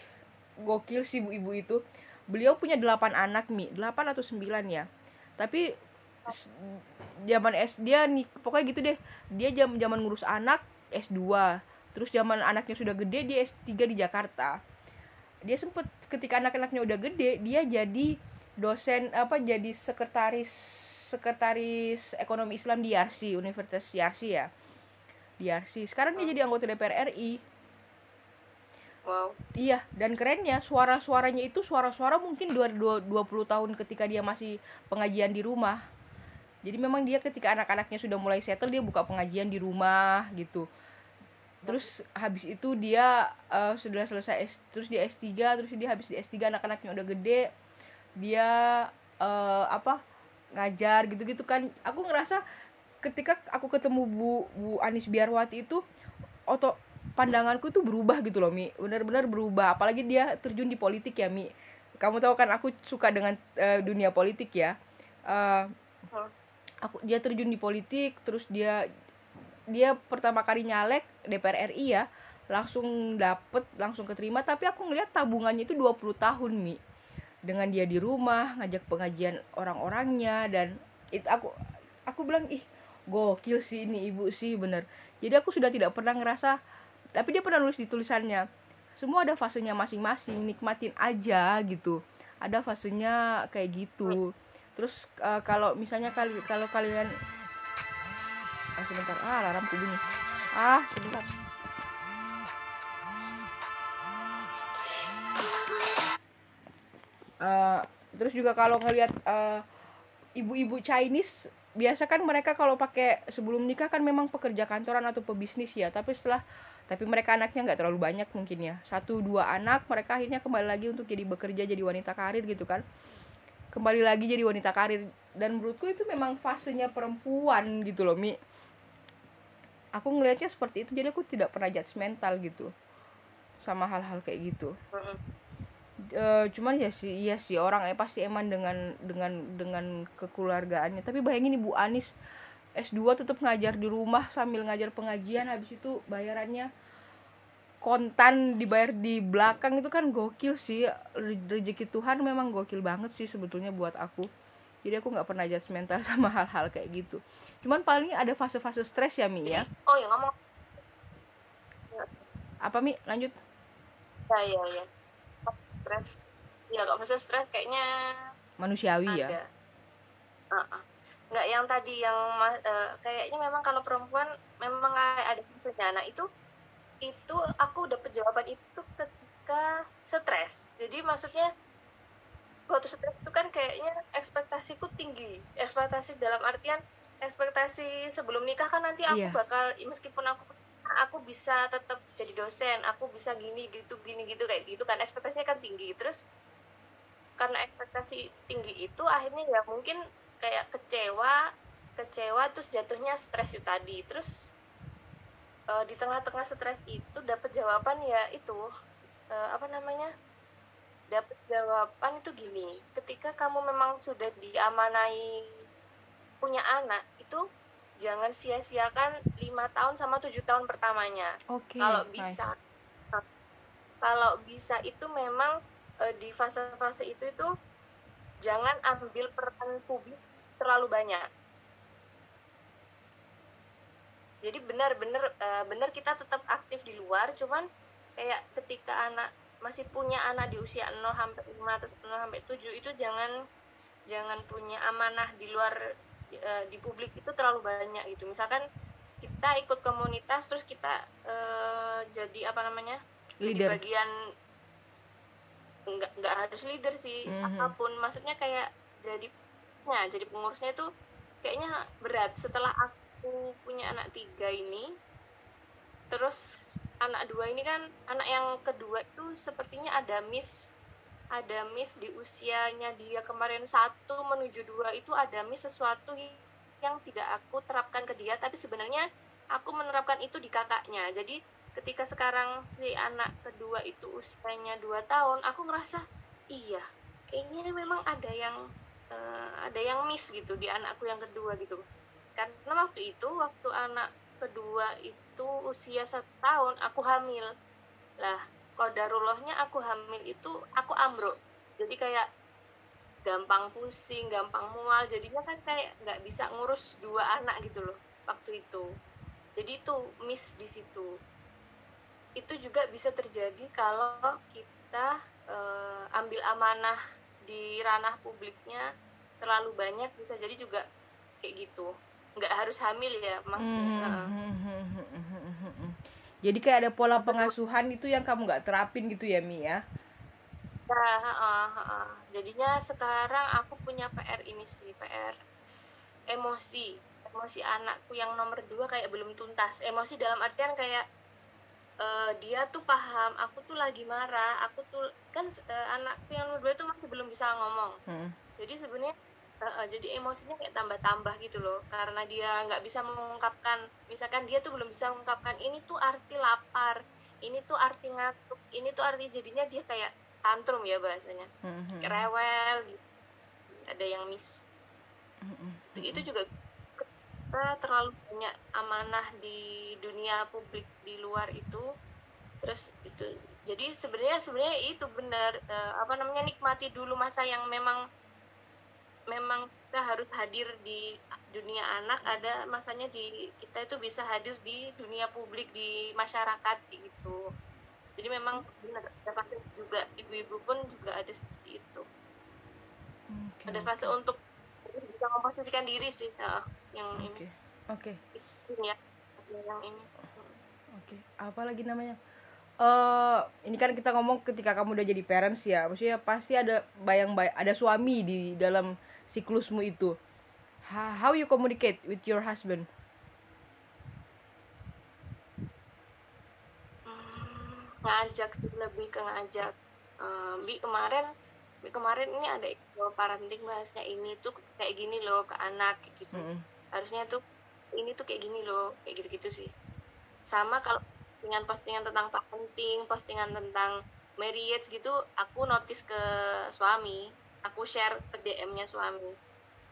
gokil sih bu ibu itu. Beliau punya delapan anak mi, delapan atau sembilan ya. Tapi zaman S dia nih pokoknya gitu deh. Dia jam zaman ngurus anak S2 terus zaman anaknya sudah gede dia S3 di Jakarta. Dia sempet ketika anak-anaknya udah gede dia jadi dosen apa jadi sekretaris sekretaris ekonomi Islam di Yarsi Universitas Yarsi ya. Di Yarsi. Sekarang dia jadi anggota DPR RI Wow. Iya, dan kerennya suara-suaranya itu suara-suara mungkin 20 tahun ketika dia masih pengajian di rumah jadi memang dia ketika anak-anaknya sudah mulai settle dia buka pengajian di rumah gitu. Terus habis itu dia uh, sudah selesai S, terus dia S3 terus dia habis di S3 anak-anaknya udah gede dia uh, apa ngajar gitu-gitu kan. Aku ngerasa ketika aku ketemu Bu Bu Anis Biarwati itu oto pandanganku tuh berubah gitu loh Mi. Benar-benar berubah. Apalagi dia terjun di politik ya Mi. Kamu tahu kan aku suka dengan uh, dunia politik ya. Uh, aku dia terjun di politik terus dia dia pertama kali nyalek DPR RI ya langsung dapet langsung keterima tapi aku ngeliat tabungannya itu 20 tahun mi. Dengan dia di rumah ngajak pengajian orang-orangnya dan itu aku aku bilang ih gokil sih ini ibu sih bener. Jadi aku sudah tidak pernah ngerasa tapi dia pernah nulis di tulisannya semua ada fasenya masing-masing nikmatin aja gitu. Ada fasenya kayak gitu terus uh, kalau misalnya kali kalau kalian ah sebentar ah alarmku bunyi ah sebentar. Uh, terus juga kalau ngelihat uh, ibu-ibu Chinese biasa kan mereka kalau pakai sebelum nikah kan memang pekerja kantoran atau pebisnis ya tapi setelah tapi mereka anaknya nggak terlalu banyak mungkin ya. Satu dua anak mereka akhirnya kembali lagi untuk jadi bekerja jadi wanita karir gitu kan kembali lagi jadi wanita karir. Dan menurutku itu memang fasenya perempuan gitu loh mi. Aku ngelihatnya seperti itu jadi aku tidak pernah judgmental gitu sama hal-hal kayak gitu. E, cuman ya sih iya sih orang eh pasti eman dengan dengan dengan kekeluargaannya. Tapi bayangin ibu Anis S2 tetap ngajar di rumah sambil ngajar pengajian habis itu bayarannya kontan dibayar di belakang itu kan gokil sih. Rezeki Tuhan memang gokil banget sih sebetulnya buat aku. Jadi aku nggak pernah judgmental [laughs] sama hal-hal kayak gitu. Cuman paling ada fase-fase stres ya Mi ya. Oh ya ngomong. Apa Mi? Lanjut. Ya ya ya. Stres. Ya kalau fase stres kayaknya manusiawi ya? ada. ya uh -uh nggak yang tadi yang uh, kayaknya memang kalau perempuan memang ada fasenya. Nah itu itu aku dapat jawaban itu ketika stres. Jadi maksudnya waktu stres itu kan kayaknya ekspektasiku tinggi. Ekspektasi dalam artian ekspektasi sebelum nikah kan nanti aku yeah. bakal meskipun aku aku bisa tetap jadi dosen aku bisa gini gitu gini gitu kayak gitu kan ekspektasinya kan tinggi. Terus karena ekspektasi tinggi itu akhirnya ya mungkin kayak kecewa kecewa terus jatuhnya stres itu tadi. Terus uh, di tengah-tengah stres itu dapat jawaban ya itu uh, apa namanya dapat jawaban itu gini ketika kamu memang sudah diamanai punya anak itu jangan sia-siakan lima tahun sama tujuh tahun pertamanya okay, kalau bisa nice. kalau bisa itu memang uh, di fase-fase itu itu jangan ambil peran publik terlalu banyak jadi benar-benar uh, benar kita tetap aktif di luar cuman kayak ketika anak masih punya anak di usia 0 sampai 5 atau 0 sampai 7 itu jangan jangan punya amanah di luar uh, di publik itu terlalu banyak gitu misalkan kita ikut komunitas terus kita uh, jadi apa namanya leader. jadi bagian nggak nggak harus leader sih mm -hmm. apa pun maksudnya kayak jadi pengurusnya jadi pengurusnya itu kayaknya berat setelah aku punya anak tiga ini. Terus anak dua ini kan anak yang kedua itu sepertinya ada miss ada miss di usianya dia. Kemarin satu menuju dua itu ada miss sesuatu yang tidak aku terapkan ke dia. Tapi sebenarnya aku menerapkan itu di kakaknya. Jadi ketika sekarang si anak kedua itu usianya dua tahun aku ngerasa iya kayaknya memang ada yang uh, ada yang miss gitu di anakku yang kedua gitu karena waktu itu waktu anak kedua itu usia satu tahun aku hamil. Lah kodarullahnya aku hamil itu aku ambruk. Jadi kayak gampang pusing gampang mual. Jadinya kan kayak nggak bisa ngurus dua anak gitu loh waktu itu. Jadi itu miss di situ. Itu juga bisa terjadi kalau kita uh, ambil amanah di ranah publiknya terlalu banyak bisa jadi juga kayak gitu nggak harus hamil ya mas hmm. jadi kayak ada pola pengasuhan itu yang kamu nggak terapin gitu ya Mi ya? Nah, uh, uh, jadinya sekarang aku punya PR ini sih PR emosi. Emosi anakku yang nomor dua kayak belum tuntas. Emosi dalam artian kayak uh, dia tuh paham aku tuh lagi marah aku tuh kan uh, anakku yang nomor dua itu masih belum bisa ngomong. Hmm. jadi sebenarnya uh, jadi emosinya kayak tambah-tambah gitu loh. Karena dia nggak bisa mengungkapkan misalkan dia tuh belum bisa mengungkapkan ini tuh arti lapar ini tuh arti ngantuk ini tuh arti jadinya dia kayak tantrum ya bahasanya. Hmm. rewel gitu. Ada yang miss. Hmm. itu juga kita terlalu banyak amanah di dunia publik di luar itu. Terus itu jadi sebenarnya sebenarnya itu benar uh, apa namanya nikmati dulu masa yang memang memang kita harus hadir di dunia anak ada masanya di kita itu bisa hadir di dunia publik di masyarakat gitu jadi memang benar ada fase juga ibu-ibu pun juga ada seperti itu okay, ada fase okay. untuk bisa memposisikan diri sih uh, yang okay. ini oke okay. ya yang ini oke okay. apa lagi namanya uh, ini kan kita ngomong ketika kamu udah jadi parents ya maksudnya pasti ada bayang bayang ada suami di dalam siklusmu itu. How you communicate with your husband? Hmm, ngajak sih lebih ke ngajak. Um, bi kemarin bi kemarin ini ada parenting bahasnya ini tuh kayak gini loh ke anak gitu. Mm -hmm. harusnya tuh ini tuh kayak gini loh kayak gitu-gitu sih. Sama kalau postingan-postingan tentang parenting postingan tentang marriage gitu aku notice ke suami aku share ke DM-nya suami.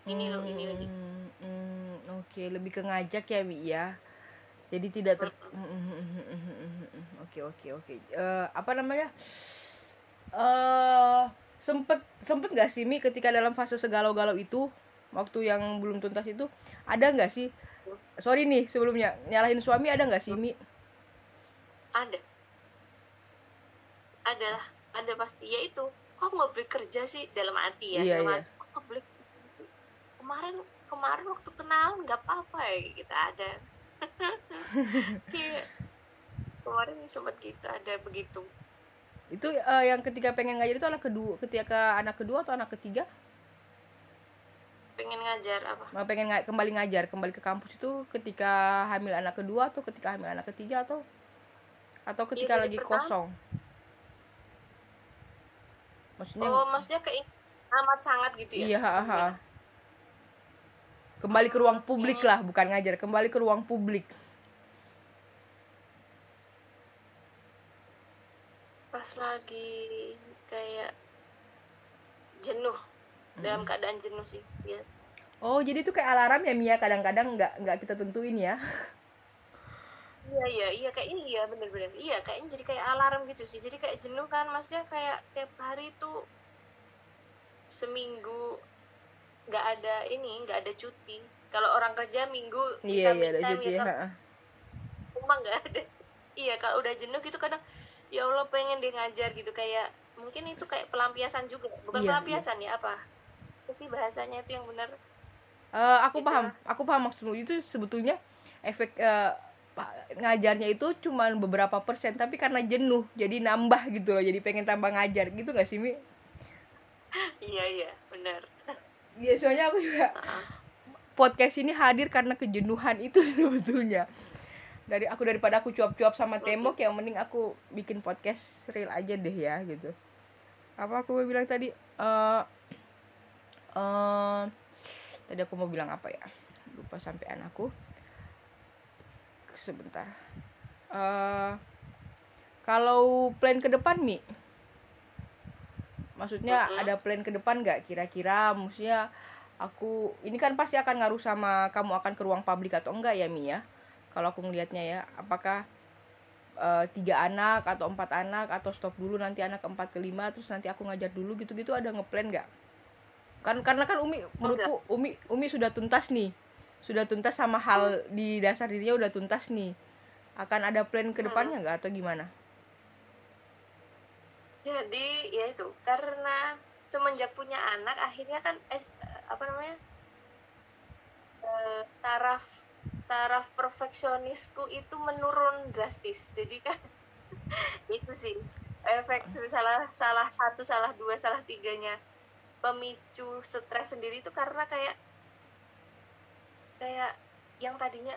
Ini loh ini lagi. hmm, hmm, oke. Okay. lebih ke ngajak ya Wi ya. Jadi tidak ter oke oke oke. Eh, apa namanya? Eh uh, sempet sempet nggak sih Mi ketika dalam fase segalau-galau itu waktu yang belum tuntas itu ada nggak sih? Sorry nih sebelumnya. Nyalahin suami ada nggak sih Mi? Ada. Ada lah. Ada pasti. Ya itu kok nggak boleh kerja sih? Dalam hati ya iya, dalam iya. hati kok nggak boleh kemarin kemarin waktu kenal nggak apa-apa ya kita ada. [laughs] Kemarin sempat kita ada begitu. Itu uh, yang ketika pengen ngajar itu anak kedua ketika anak kedua atau anak ketiga? Pengen ngajar apa? Mau pengen ng kembali ngajar kembali ke kampus itu ketika hamil anak kedua atau ketika hamil anak ketiga atau atau ketika ya, lagi pertama. kosong maksudnya oh maksudnya ke amat sangat gitu ya iya ha, ha. kembali ke ruang publik lah bukan ngajar kembali ke ruang publik pas lagi kayak jenuh hmm. dalam keadaan jenuh sih ya. oh jadi itu kayak alarm ya Mia kadang-kadang nggak nggak kita tentuin ya [laughs] iya iya iya kayak ini ya bener-bener iya kayaknya jadi kayak alarm gitu sih. Jadi kayak jenuh kan maksudnya kayak tiap hari tuh seminggu nggak ada ini nggak ada cuti. Kalau orang kerja minggu iya, bisa iya, ada cuti, ya. rumah nggak ada. [laughs] Iya kalau udah jenuh gitu kadang ya Allah pengen dia ngajar gitu. Kayak mungkin itu kayak pelampiasan juga. Bukan iya, pelampiasan iya. ya apa? Tapi bahasanya itu yang benar? Uh, aku gitu paham aku paham maksudmu. Itu sebetulnya efek uh, ngajarnya itu cuma beberapa persen tapi karena jenuh jadi nambah gitu loh jadi pengen tambah ngajar. Gitu gak sih mi? Iya iya benar. Iya soalnya aku juga podcast ini hadir karena kejenuhan itu [laughs] sebetulnya. Dari aku daripada aku cuap-cuap sama tembok yang mending aku bikin podcast real aja deh ya gitu. Apa aku mau bilang tadi? Uh, uh, tadi aku mau bilang apa ya? Lupa sampai anakku sebentar. Uh, kalau plan ke depan mi? Maksudnya uh-huh. ada plan ke depan nggak kira-kira? Maksudnya aku ini kan pasti akan ngaruh sama kamu akan ke ruang publik atau enggak ya mi ya? Kalau aku ngelihatnya ya apakah uh, tiga anak atau empat anak atau stop dulu nanti anak keempat kelima terus nanti aku ngajar dulu gitu-gitu ada ngeplan nggak? Kan karena kan umi menurutku umi umi sudah tuntas nih sudah tuntas sama hal di dasar dirinya udah tuntas nih. Akan ada plan ke depannya nggak atau gimana? Jadi ya itu karena semenjak punya anak akhirnya kan es apa namanya e, taraf taraf perfeksionisku itu menurun drastis. Jadi kan [laughs] itu sih efek salah salah satu salah dua salah tiganya pemicu stres sendiri itu karena kayak kayak yang tadinya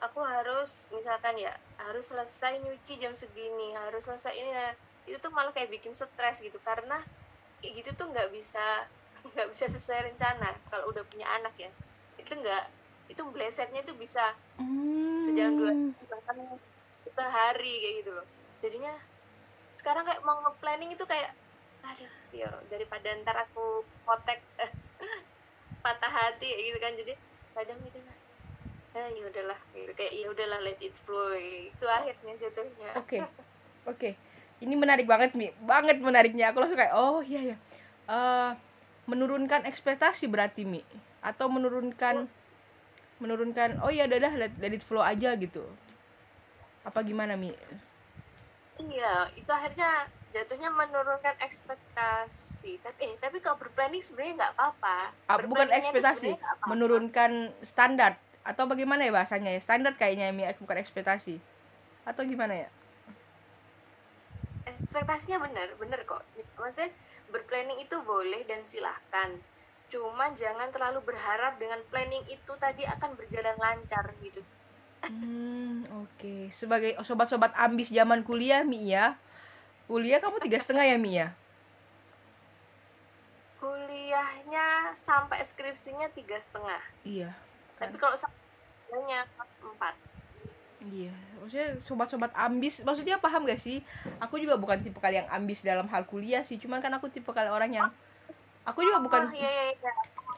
aku harus misalkan ya harus selesai nyuci jam segini harus selesai ini ya itu tuh malah kayak bikin stres gitu. Karena kayak gitu tuh nggak bisa [laughs] nggak bisa sesuai rencana kalau udah punya anak ya. Itu nggak itu blesetnya tuh bisa hmm. sejam dua bahkan sehari kayak gitu loh. Jadinya sekarang kayak mau nge-planning itu kayak aduh ya daripada ntar aku potek [laughs] patah hati gitu kan. Jadi kadang gitu lah ya ya udahlah gitu. kayak ya udahlah let it flow. Itu akhirnya jatuhnya. Oke okay. oke. Ini menarik banget mi. Banget menariknya. Aku langsung kayak oh iya ya Eh, menurunkan ekspektasi berarti mi? Atau menurunkan menurunkan oh iya udah dah let, let it flow aja gitu? Apa gimana mi? Iya, itu akhirnya jatuhnya menurunkan ekspektasi. Tapi eh tapi kalau berplanning sebenarnya nggak apa-apa. Ah, bukan ekspektasi nggak apa-apa. menurunkan standar atau bagaimana ya bahasanya ya standar kayaknya mi bukan ekspektasi atau gimana ya ekspektasinya benar, benar kok. Maksudnya berplanning itu boleh dan silahkan. Cuma jangan terlalu berharap dengan planning itu tadi akan berjalan lancar gitu. Hmm, oke. Sebagai sobat-sobat ambis zaman kuliah, Mi ya. Kuliah kamu tiga setengah ya, Mi ya? Kuliahnya sampai skripsinya tiga setengah. Iya. Kan? Tapi kalau sampai empat. Iya. Maksudnya sobat-sobat ambis, maksudnya paham gak sih? Aku juga bukan tipe kali yang ambis dalam hal kuliah sih. Cuman kan aku tipe kali orang yang aku juga bukan Oh, iya, iya, iya.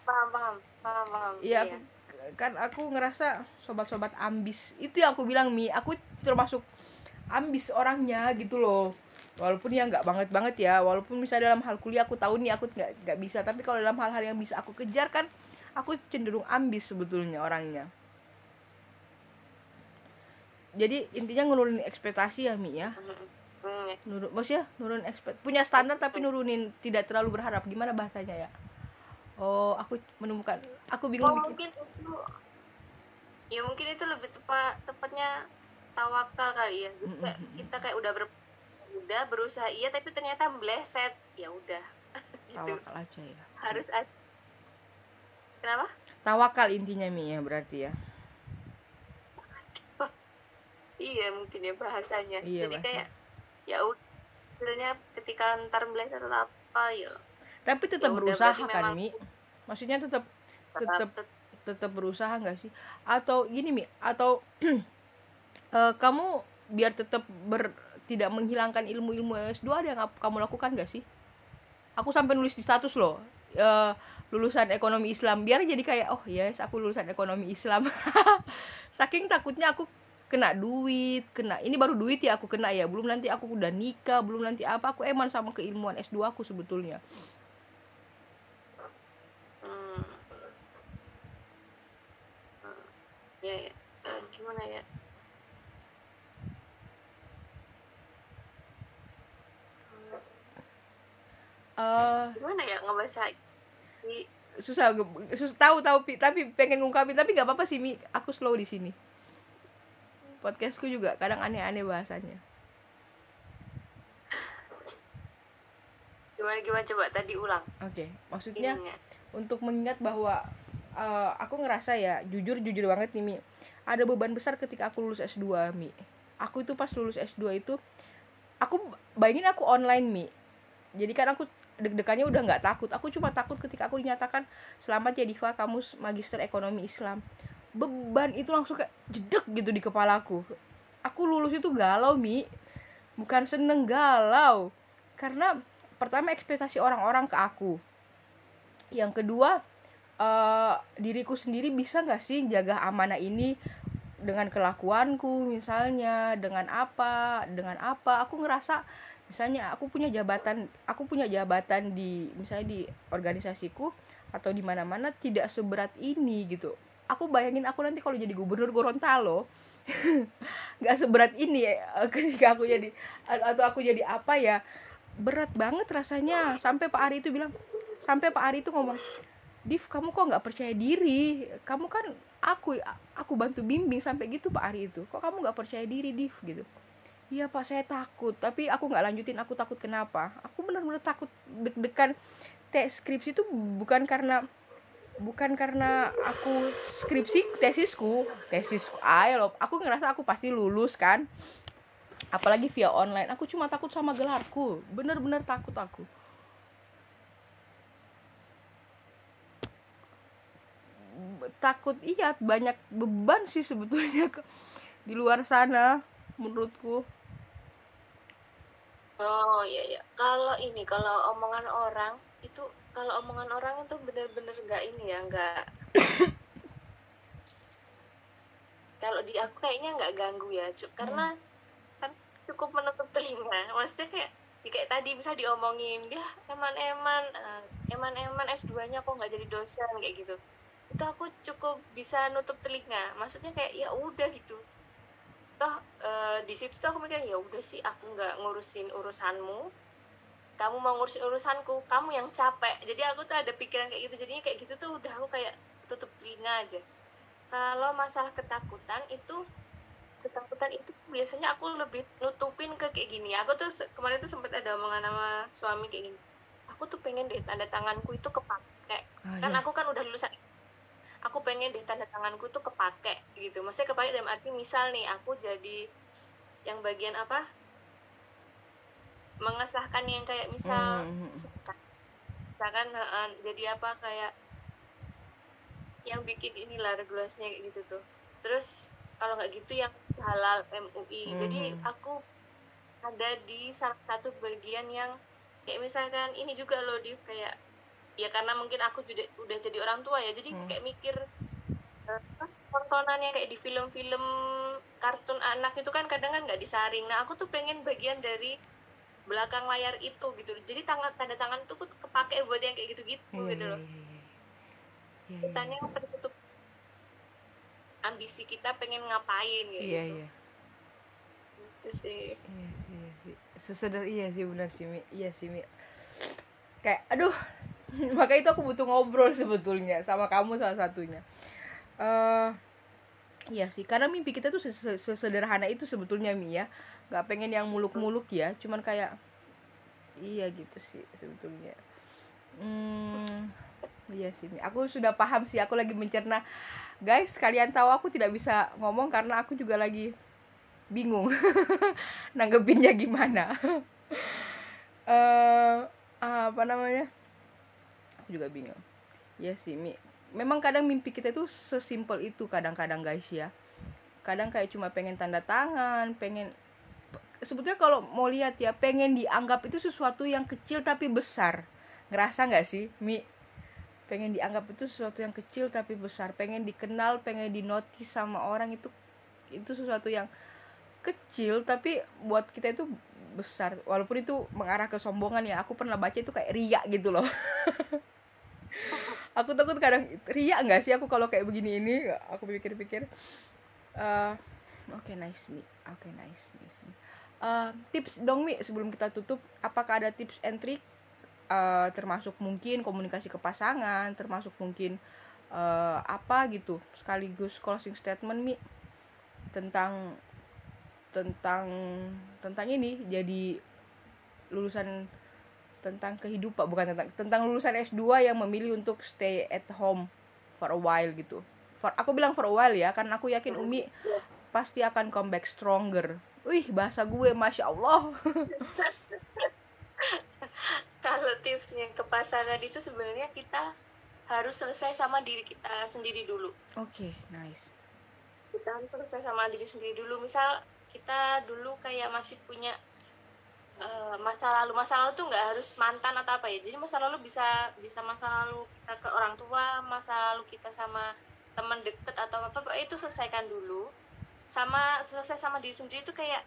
Paham, paham, paham, paham. Iya, aku, kan aku ngerasa sobat-sobat ambis. Itu yang aku bilang, Mi. Aku termasuk ambis orangnya gitu loh. Walaupun ya nggak banget banget ya. Walaupun misalnya dalam hal kuliah aku tahu nih aku nggak nggak bisa. Tapi kalau dalam hal-hal yang bisa aku kejar kan, aku cenderung ambis sebetulnya orangnya. Jadi intinya nurunin ekspektasi ya Mi ya. Hmm, Nurun, maksudnya nurun ekspekt punya standar tapi nurunin tidak terlalu berharap. Gimana bahasanya ya? Oh, aku menemukan. Aku bingung Oh, bikin. mungkin itu ya mungkin itu lebih tepat tepatnya tawakal kali ya kayak kita kayak udah ber, udah berusaha iya tapi ternyata meleset ya udah [laughs] gitu Tawakal aja ya. harus ada kenapa Tawakal intinya Mi ya berarti ya. [laughs] iya mungkin ya bahasanya Iya, jadi bahasa. kayak ya udah sebenarnya ketika ntar meleset atau apa ya Tapi tetap Ya berusaha kan Mi. Maksudnya tetap tetap tetap berusaha nggak sih? Atau gini Mi, atau [clears throat] eh, kamu biar tetap ber tidak menghilangkan ilmu-ilmu S2 ada yang kamu lakukan gak sih? Aku sampai nulis di status loh. eh, lulusan ekonomi Islam biar jadi kayak oh yes aku lulusan ekonomi Islam [laughs] saking takutnya aku kena duit kena ini baru duit ya aku kena ya belum nanti aku udah nikah belum nanti apa aku eman sama keilmuan S2 aku sebetulnya hmm. Hmm. ya ya Eh, gimana ya Hmm, eh gimana ya ngebahasa di susah ge- sus tahu tahu Pi, tapi pengen ngungkapin. Tapi nggak apa-apa sih mi. Aku slow di sini. Podcastku juga kadang aneh-aneh bahasanya. Gimana gimana? Coba tadi ulang. Oke maksudnya ininya untuk mengingat bahwa eh, aku ngerasa ya jujur jujur banget nih mi. Ada beban besar ketika aku lulus S2 mi. Aku itu pas lulus S2 itu aku bayangin aku online mi. Jadi kan aku deg-degannya udah nggak takut. Aku cuma takut ketika aku dinyatakan selamat ya Diva kamu magister ekonomi Islam. Beban itu langsung kayak jedek gitu di kepalaku aku lulus itu galau mi. Bukan seneng galau. Karena pertama ekspektasi orang-orang ke aku. Yang kedua eh, diriku sendiri bisa nggak sih jaga amanah ini dengan kelakuanku misalnya dengan apa dengan apa? Aku ngerasa misalnya aku punya jabatan aku punya jabatan di misalnya di organisasiku atau di mana-mana tidak seberat ini gitu. Aku bayangin aku nanti kalau jadi gubernur Gorontalo [laughs] nggak seberat ini ya [laughs] ketika aku jadi atau aku jadi apa ya berat banget rasanya. Sampai Pak Ari itu bilang sampai Pak Ari itu ngomong Div kamu kok nggak percaya diri? Kamu kan aku aku bantu bimbing sampai gitu Pak Ari itu. Kok kamu nggak percaya diri Div? gitu iya Pak saya takut. Tapi aku nggak lanjutin aku takut kenapa? Aku benar-benar takut deg-degan. Tes skripsi itu bukan karena bukan karena aku skripsi tesisku. Tesisku ayo loh. Aku ngerasa aku pasti lulus kan. Apalagi via online. Aku cuma takut sama gelarku. Bener-bener takut aku. Takut iya banyak beban sih sebetulnya di luar sana menurutku oh iya iya. Kalau ini kalau omongan orang itu kalau omongan orang itu benar-benar nggak ini ya nggak [coughs] kalau di aku kayaknya nggak ganggu ya Cu- karena kan cukup menutup telinga. [laughs] Maksudnya kayak ya kayak tadi bisa diomongin dia eman-eman uh, eman-eman S2-nya kok nggak jadi dosen kayak gitu. Itu aku cukup bisa nutup telinga. Maksudnya kayak ya udah gitu toh uh, di situ tuh aku mikir ya udah sih aku nggak ngurusin urusanmu. Kamu mau ngurusin urusanku kamu yang capek. Jadi aku tuh ada pikiran kayak gitu. Jadinya kayak gitu tuh udah aku kayak tutup telinga aja. Kalau masalah ketakutan itu ketakutan itu biasanya aku lebih nutupin ke kayak gini. Aku tuh kemarin tuh sempat ada omongan sama suami kayak gini. Aku tuh pengen deh tanda tanganku itu kepake ah, kan iya. aku kan udah lulusan aku pengen deh tanda tanganku tuh kepake gitu. Maksudnya kepake dalam arti misal nih aku jadi yang bagian apa? Mengesahkan yang kayak misal mm. misalkan uh, jadi apa kayak yang bikin inilah regulasinya kayak gitu tuh. Terus kalau nggak gitu yang halal MUI hmm. jadi aku ada di salah satu bagian yang kayak misalkan ini juga loh di kayak ya karena mungkin aku juga udah jadi orang tua ya jadi hmm. kayak mikir uh, tontonannya kayak di film-film kartun anak itu kan kadang kan nggak disaring. Nah aku tuh pengen bagian dari belakang layar itu gitu. Jadi tangan tanda tangan tuh kepake buat yang kayak gitu-gitu hmm. gitu loh. yeah, yeah, yeah. tertutup. Ambisi kita pengen ngapain gitu iya iya. Itu sih. Iya iya sih sesedar iya sih benar sih mi. Iya sih mi. Kayak aduh [laughs] maka itu aku butuh ngobrol sebetulnya sama kamu salah satunya. Uh, iya sih karena mimpi kita tuh sesederhana itu sebetulnya mi ya. Nggak pengen yang muluk-muluk ya. Cuman kayak iya gitu sih sebetulnya. Hmm, iya sih mi. Aku sudah paham sih aku lagi mencerna. Guys kalian tahu aku tidak bisa ngomong karena aku juga lagi bingung. [laughs] Nanggepinnya gimana? Uh, [laughs] apa namanya aku juga bingung. Ya sih mi. Memang kadang mimpi kita itu sesimpel itu kadang-kadang guys ya. Kadang kayak cuma pengen tanda tangan pengen sebetulnya kalau mau lihat ya pengen dianggap itu sesuatu yang kecil tapi besar. Ngerasa nggak sih mi? Pengen dianggap itu sesuatu yang kecil tapi besar. Pengen dikenal pengen dinotis sama orang itu itu sesuatu yang kecil tapi buat kita itu besar. Walaupun itu mengarah ke sombongan ya aku pernah baca itu kayak riak gitu loh [laughs] aku takut kadang riak nggak sih aku kalau kayak begini ini? Aku pikir-pikir. Uh, oke okay, nice me oke okay, nice nice uh, tips dong mi sebelum kita tutup. Apakah ada tips and trick? Uh, termasuk mungkin komunikasi ke pasangan termasuk mungkin uh, apa gitu sekaligus closing statement mi tentang tentang tentang ini jadi lulusan tentang kehidupan bukan tentang tentang lulusan S2 yang memilih untuk stay at home for a while gitu. For, aku bilang for a while ya karena aku yakin Umi pasti akan come back stronger. Wih, bahasa gue Masya Allah. [laughs] kalau tipsnya ke pasangan itu sebenarnya kita harus selesai sama diri kita sendiri dulu. Oke, okay, nice. Kita harus selesai sama diri sendiri dulu. Misal kita dulu kayak masih punya uh, masa lalu, masa lalu tuh nggak harus mantan atau apa ya. Jadi masa lalu bisa bisa masa lalu kita ke orang tua, masa lalu kita sama teman deket atau apa, apa itu selesaikan dulu. Sama selesai sama diri sendiri itu kayak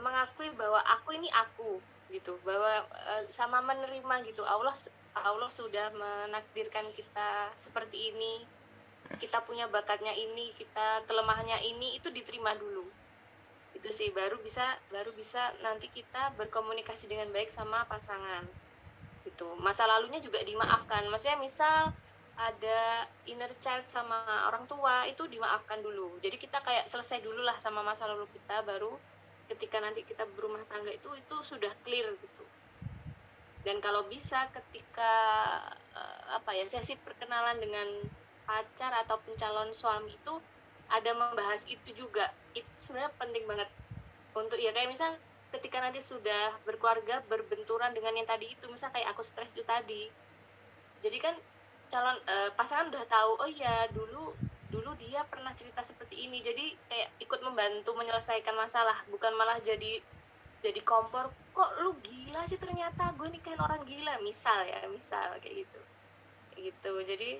mengakui bahwa aku ini aku gitu bahwa uh, sama menerima gitu Allah Allah sudah menakdirkan kita seperti ini kita punya bakatnya ini kita kelemahannya ini itu diterima dulu itu sih. Baru bisa baru bisa nanti kita berkomunikasi dengan baik sama pasangan itu masa lalunya juga dimaafkan. Maksudnya misal ada inner child sama orang tua itu dimaafkan dulu. Jadi kita kayak selesai dulu lah sama masa lalu kita baru ketika nanti kita berumah tangga itu itu sudah clear gitu. Dan kalau bisa ketika uh, apa ya sesi perkenalan dengan pacar atau calon suami itu ada membahas itu juga. Itu sebenarnya penting banget untuk ya kayak misal ketika nanti sudah berkeluarga berbenturan dengan yang tadi itu misal kayak aku stres itu tadi. Jadi kan calon uh, pasangan udah tahu oh ya dulu dulu dia pernah cerita seperti ini. Jadi kayak ikut membantu menyelesaikan masalah bukan malah jadi jadi kompor kok lu gila sih ternyata? Gue nikahin orang gila. Misal ya misal kayak gitu. Kayak gitu. Jadi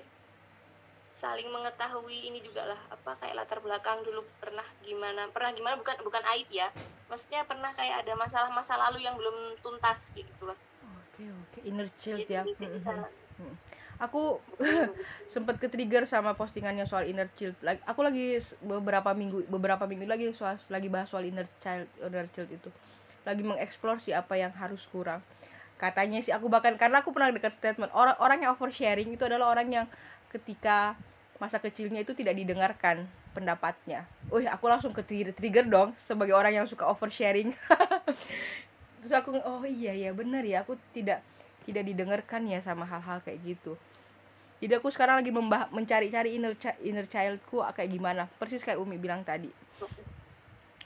saling mengetahui ini juga lah apa kayak latar belakang dulu pernah gimana pernah gimana bukan bukan aib ya maksudnya pernah kayak ada masalah masa lalu yang belum tuntas gitu lah. Oke oke inner child Jadi ya. kita Mm, bisa- mm, mm. aku [laughs] sempat ke trigger sama postingannya soal inner child. Lagi aku lagi beberapa minggu beberapa minggu lagi soal lagi bahas soal inner child inner child itu. Lagi mengeksplor sih apa yang harus kurang. Katanya sih aku bahkan karena aku pernah dekat statement orang orang yang oversharing itu adalah orang yang ketika masa kecilnya itu tidak didengarkan pendapatnya. Wih, aku langsung ke trigger, trigger dong sebagai orang yang suka oversharing. [laughs] Terus aku oh iya ya benar ya aku tidak tidak didengarkan ya sama hal-hal kayak gitu. Jadi aku sekarang lagi mencari-cari inner chi- inner childku kayak gimana. Persis kayak Umi bilang tadi.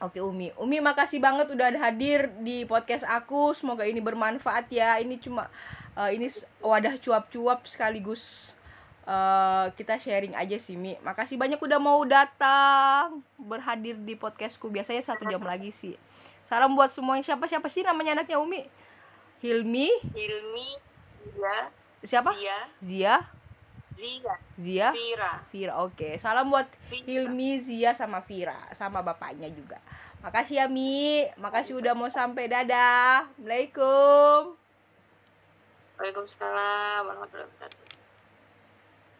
Oke Umi, Umi makasih banget udah hadir di podcast aku. Semoga ini bermanfaat ya. Ini cuma eh, ini wadah cuap-cuap sekaligus eh, kita sharing aja sih Mi. Makasih banyak udah mau datang berhadir di podcastku. Biasanya satu jam lagi sih. Salam buat semuanya. Siapa siapa sih namanya anaknya Umi? Hilmi, Hilmi Zia siapa? Zia Zia, Zia Zia, Vira Vira. Oke, salam buat Vira. Hilmi, Zia sama Vira, sama bapaknya juga. Makasih ya Mi, makasih udah mau sampai dadah. Assalamualaikum. Waalaikumsalam warahmatullahi wabarakatuh